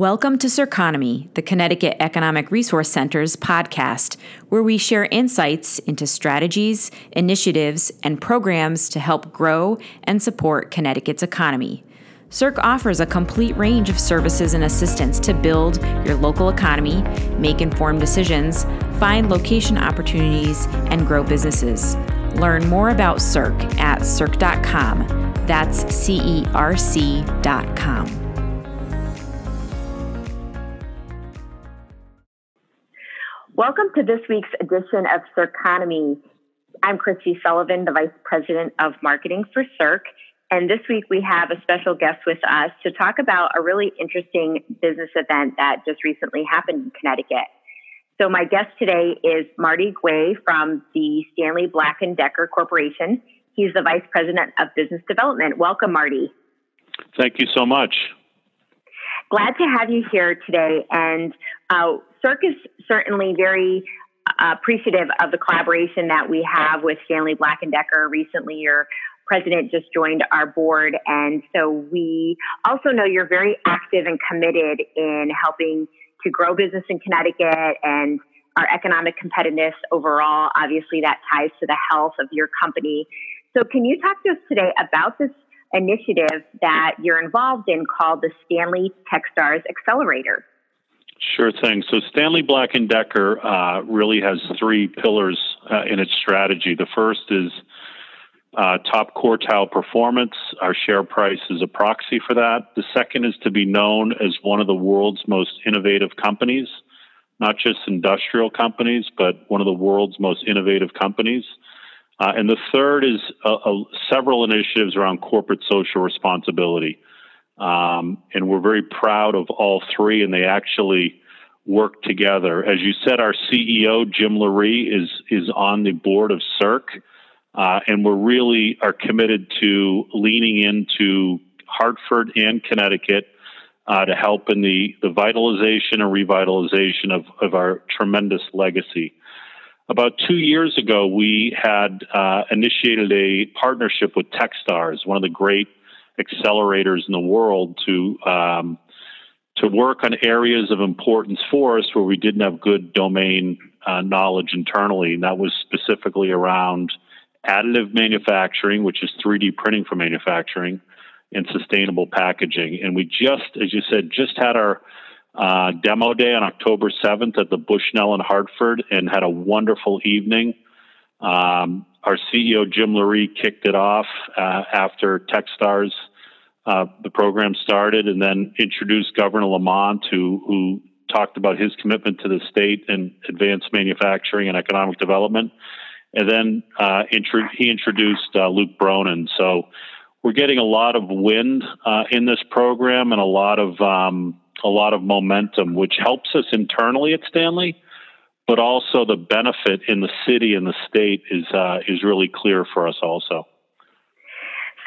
Welcome to Circonomy, the Connecticut Economic Resource Center's podcast, where we share insights into strategies, initiatives, and programs to help grow and support Connecticut's economy. CERC offers a complete range of services and assistance to build your local economy, make informed decisions, find location opportunities, and grow businesses. Learn more about CERC at cerc.com. That's C E R C.com. Welcome to this week's edition of Circonomy. I'm Christy Sullivan, the Vice President of Marketing for CERC. And this week we have a special guest with us to talk about a really interesting business event that just recently happened in Connecticut. So my guest today is Marty Guay from the Stanley Black & Decker Corporation. He's the Vice President of Business Development. Welcome, Marty. Thank you so much. Glad to have you here today. And uh, CERC is certainly very uh, appreciative of the collaboration that we have with Stanley Black and Decker. Recently, your president just joined our board, and so we also know you're very active and committed in helping to grow business in Connecticut and our economic competitiveness overall. Obviously, that ties to the health of your company. So, can you talk to us today about this initiative that you're involved in called the Stanley Techstars Accelerator? Sure thing. So Stanley Black and Decker uh, really has three pillars uh, in its strategy. The first is uh, top quartile performance. Our share price is a proxy for that. The second is to be known as one of the world's most innovative companies, not just industrial companies, but one of the world's most innovative companies. Uh, and the third is uh, uh, several initiatives around corporate social responsibility. Um, and we're very proud of all three, and they actually work together. As you said, our CEO Jim Loree is is on the board of CERC, uh, and we're really are committed to leaning into Hartford and Connecticut uh, to help in the the vitalization and revitalization of of our tremendous legacy. About two years ago, we had uh, initiated a partnership with TechStars, one of the great accelerators in the world to um, to work on areas of importance for us where we didn't have good domain uh, knowledge internally, and that was specifically around additive manufacturing, which is 3D printing for manufacturing, and sustainable packaging. And we just, as you said, just had our uh, demo day on October 7th at the Bushnell in Hartford and had a wonderful evening. Um, our CEO Jim Loree kicked it off uh, after TechStars uh, the program started, and then introduced Governor Lamont, who who talked about his commitment to the state and advanced manufacturing and economic development, and then uh, intro- he introduced uh, Luke Bronin. So we're getting a lot of wind uh, in this program and a lot of um, a lot of momentum, which helps us internally at Stanley but also the benefit in the city and the state is uh, is really clear for us also.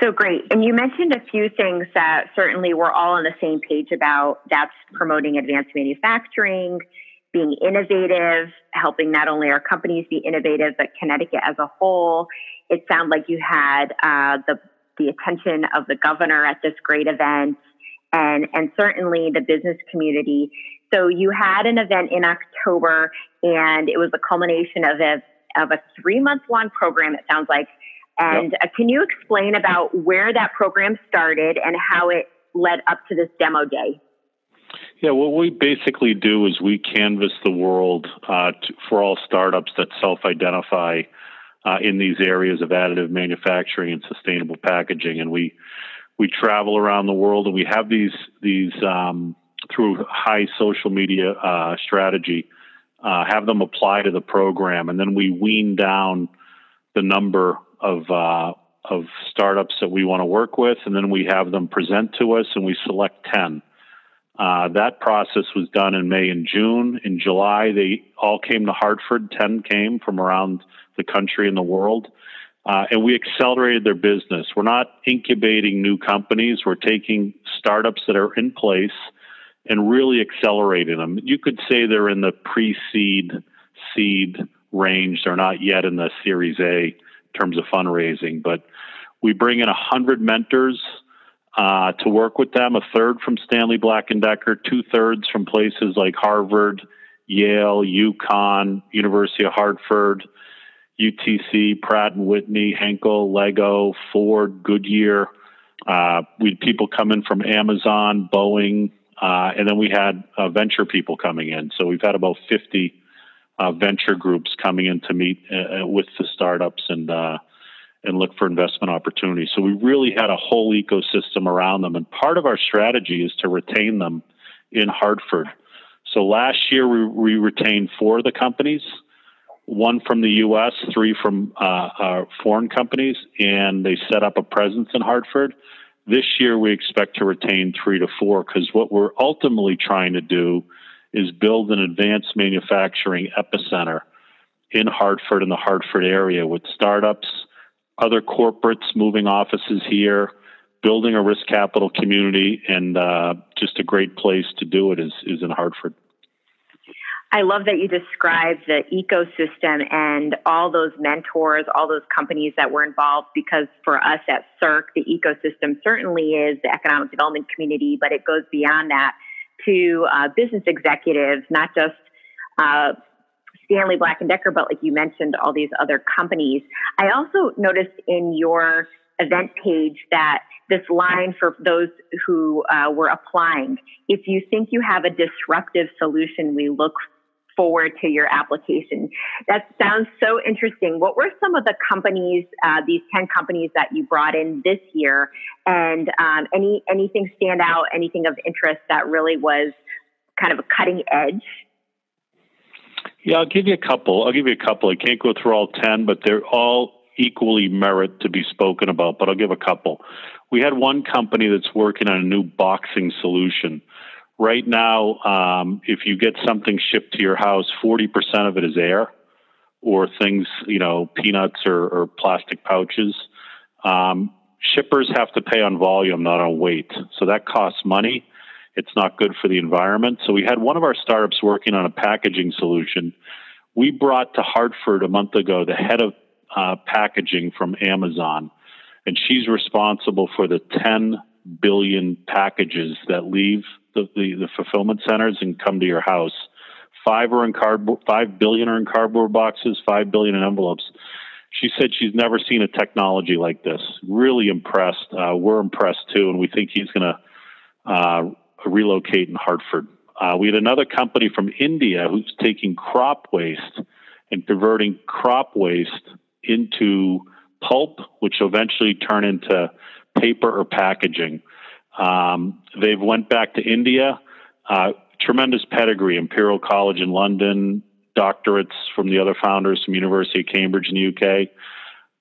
So great. And you mentioned a few things that certainly we're all on the same page about. That's promoting advanced manufacturing, being innovative, helping not only our companies be innovative, but Connecticut as a whole. It sounded like you had uh, the the attention of the governor at this great event, and and certainly the business community. So you had an event in October, and it was the culmination of a of a three month long program. It sounds like. And yep. uh, can you explain about where that program started and how it led up to this demo day? Yeah, what we basically do is we canvass the world uh, to, for all startups that self-identify uh, in these areas of additive manufacturing and sustainable packaging, and we we travel around the world and we have these these um, through high social media uh, strategy, uh, have them apply to the program, and then we wean down the number of uh, of startups that we want to work with, and then we have them present to us, and we select ten. Uh, that process was done in May and June. In July, they all came to Hartford. Ten came from around the country and the world. Uh, and we accelerated their business. We're not incubating new companies. We're taking startups that are in place and really accelerating them. You could say they're in the pre-seed, seed range. They're not yet in the Series A terms of fundraising, but we bring in 100 mentors uh, to work with them. A third from Stanley Black and Decker, two thirds from places like Harvard, Yale, UConn, University of Hartford, UTC, Pratt and Whitney, Henkel, Lego, Ford, Goodyear. Uh, we had people coming from Amazon, Boeing, uh, and then we had uh, venture people coming in. So we've had about 50 uh, venture groups coming in to meet uh, with the startups and uh, and look for investment opportunities. So we really had a whole ecosystem around them, and part of our strategy is to retain them in Hartford. So last year we, we retained four of the companies, one from the U.S., three from uh, uh, foreign companies, and they set up a presence in Hartford. This year we expect to retain three to four because what we're ultimately trying to do is build an advanced manufacturing epicenter in Hartford in the Hartford area with startups, other corporates moving offices here, building a risk capital community, and uh, just a great place to do it is, is in Hartford. I love that you described the ecosystem and all those mentors, all those companies that were involved, because for us at CERC, the ecosystem certainly is the economic development community, but it goes beyond that to uh, business executives, not just uh, Stanley Black and Decker, but like you mentioned, all these other companies. I also noticed in your event page that this line for those who uh, were applying, if you think you have a disruptive solution, we look forward to your application. That sounds so interesting. What were some of the companies, uh, these 10 companies that you brought in this year? And um, any anything stand out, anything of interest that really was kind of a cutting edge? Yeah, I'll give you a couple. I'll give you a couple. I can't go through all 10, but they're all equally merit to be spoken about, but I'll give a couple. We had one company that's working on a new boxing solution right now, um, if you get something shipped to your house, 40% of it is air or things, you know, peanuts or, or plastic pouches. Um, shippers have to pay on volume, not on weight. So that costs money. It's not good for the environment. So we had one of our startups working on a packaging solution. We brought to Hartford a month ago the head of uh, packaging from Amazon, and she's responsible for the 10 billion packages that leave the, the, the fulfillment centers and come to your house. Five are in cardboard, five billion are in cardboard boxes, five billion in envelopes. She said she's never seen a technology like this. Really impressed. Uh, we're impressed too, and we think he's going to uh, relocate in Hartford. Uh, we had another company from India who's taking crop waste and converting crop waste into pulp, which will eventually turn into paper or packaging. Um, they've went back to India. Uh, tremendous pedigree, Imperial College in London, doctorates from the other founders from University of Cambridge in the UK.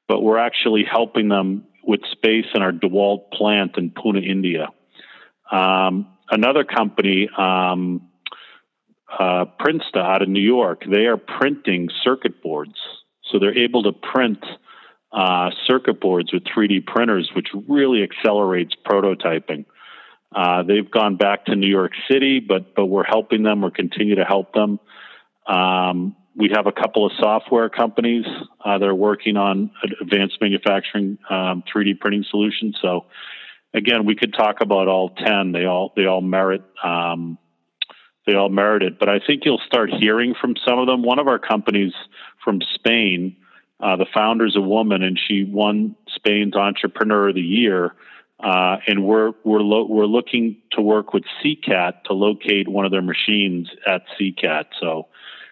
But we're actually helping them with space in our DeWalt plant in Pune, India. Um, another company, um, uh, out of New York, they are printing circuit boards. So they're able to print uh, circuit boards with 3D printers, which really accelerates prototyping. Uh, they've gone back to New York City, but but we're helping them. We're continue to help them. Um, we have a couple of software companies uh, that are working on advanced manufacturing um, 3D printing solutions. So again, we could talk about all 10. They all they all merit um, they all merit it. But I think you'll start hearing from some of them. One of our companies from Spain uh, the founder's a woman, and she won Spain's Entrepreneur of the Year. Uh, and we're we're lo- we're looking to work with CCAT to locate one of their machines at CCAT. So,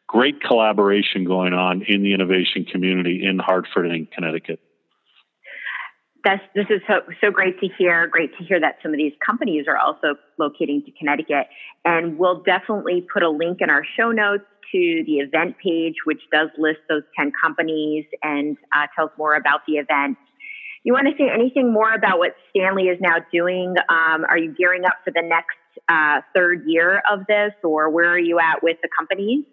great collaboration going on in the innovation community in Hartford and Connecticut. That's, this is so, so great to hear. Great to hear that some of these companies are also locating to Connecticut. And we'll definitely put a link in our show notes to the event page, which does list those 10 companies and uh, tells more about the event. You want to say anything more about what Stanley is now doing? Um, are you gearing up for the next uh, third year of this, or where are you at with the companies?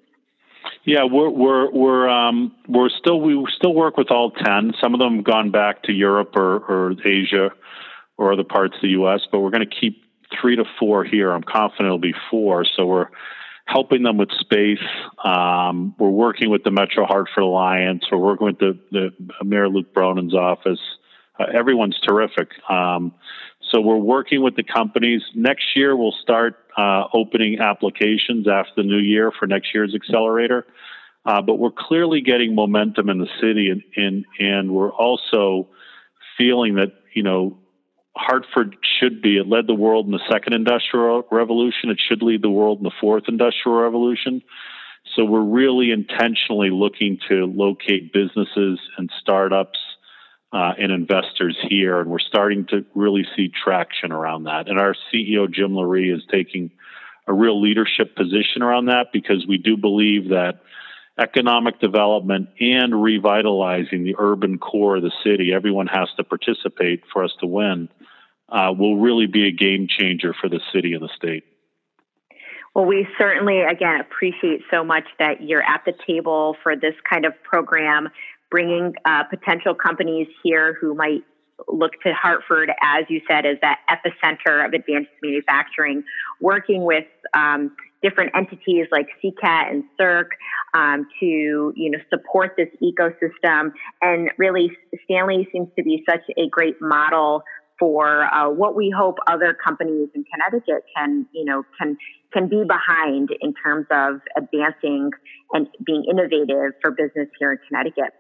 Yeah, we're we're we're um, we're still we still work with all ten. Some of them have gone back to Europe or, or Asia or other parts of the U.S., but we're going to keep three to four here. I'm confident it'll be four. So we're helping them with space. Um, we're working with the Metro Hartford Alliance. We're working with the, the Mayor Luke Bronin's office. Uh, everyone's terrific. Um, So we're working with the companies. Next year, we'll start uh, opening applications after the new year for next year's accelerator. Uh, but we're clearly getting momentum in the city, and, and and we're also feeling that you know Hartford should be. It led the world in the second industrial revolution. It should lead the world in the fourth industrial revolution. So we're really intentionally looking to locate businesses and startups uh, and investors here, and we're starting to really see traction around that. And our CEO Jim Loree is taking a real leadership position around that because we do believe that economic development and revitalizing the urban core of the city, everyone has to participate for us to win, uh, will really be a game changer for the city and the state. Well, we certainly, again, appreciate so much that you're at the table for this kind of program, bringing uh, potential companies here who might look to Hartford, as you said, as that epicenter of advanced manufacturing, working with um, different entities like CCAT and CERC um, to you know support this ecosystem. And really, Stanley seems to be such a great model for uh, what we hope other companies in Connecticut can, you know, can can be behind in terms of advancing and being innovative for business here in Connecticut.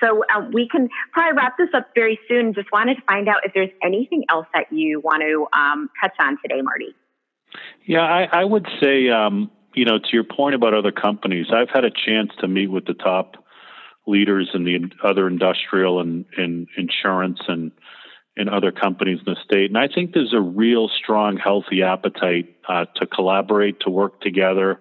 So uh, we can probably wrap this up very soon. Just wanted to find out if there's anything else that you want to um, touch on today, Marty. Yeah, I, I would say, um, you know, to your point about other companies, I've had a chance to meet with the top leaders in the other industrial and, and insurance and in other companies in the state. And I think there's a real strong, healthy appetite uh, to collaborate, to work together,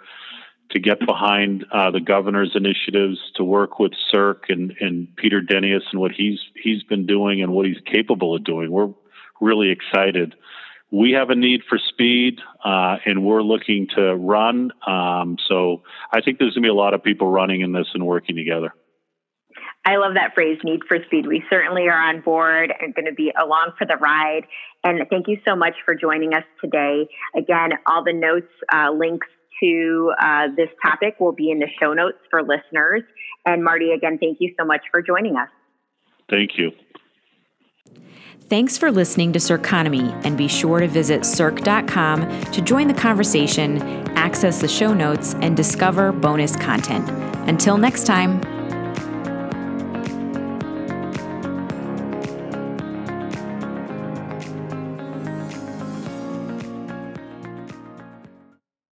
to get behind uh, the governor's initiatives, to work with CERC and, and Peter Denious and what he's he's been doing and what he's capable of doing. We're really excited. We have a need for speed, uh, and we're looking to run. Um, so I think there's going to be a lot of people running in this and working together. I love that phrase, need for speed. We certainly are on board and going to be along for the ride. And thank you so much for joining us today. Again, all the notes, uh, links to uh, this topic will be in the show notes for listeners. And Marty, again, thank you so much for joining us. Thank you. Thanks for listening to Circonomy, and be sure to visit cerc.com to join the conversation, access the show notes, and discover bonus content. Until next time.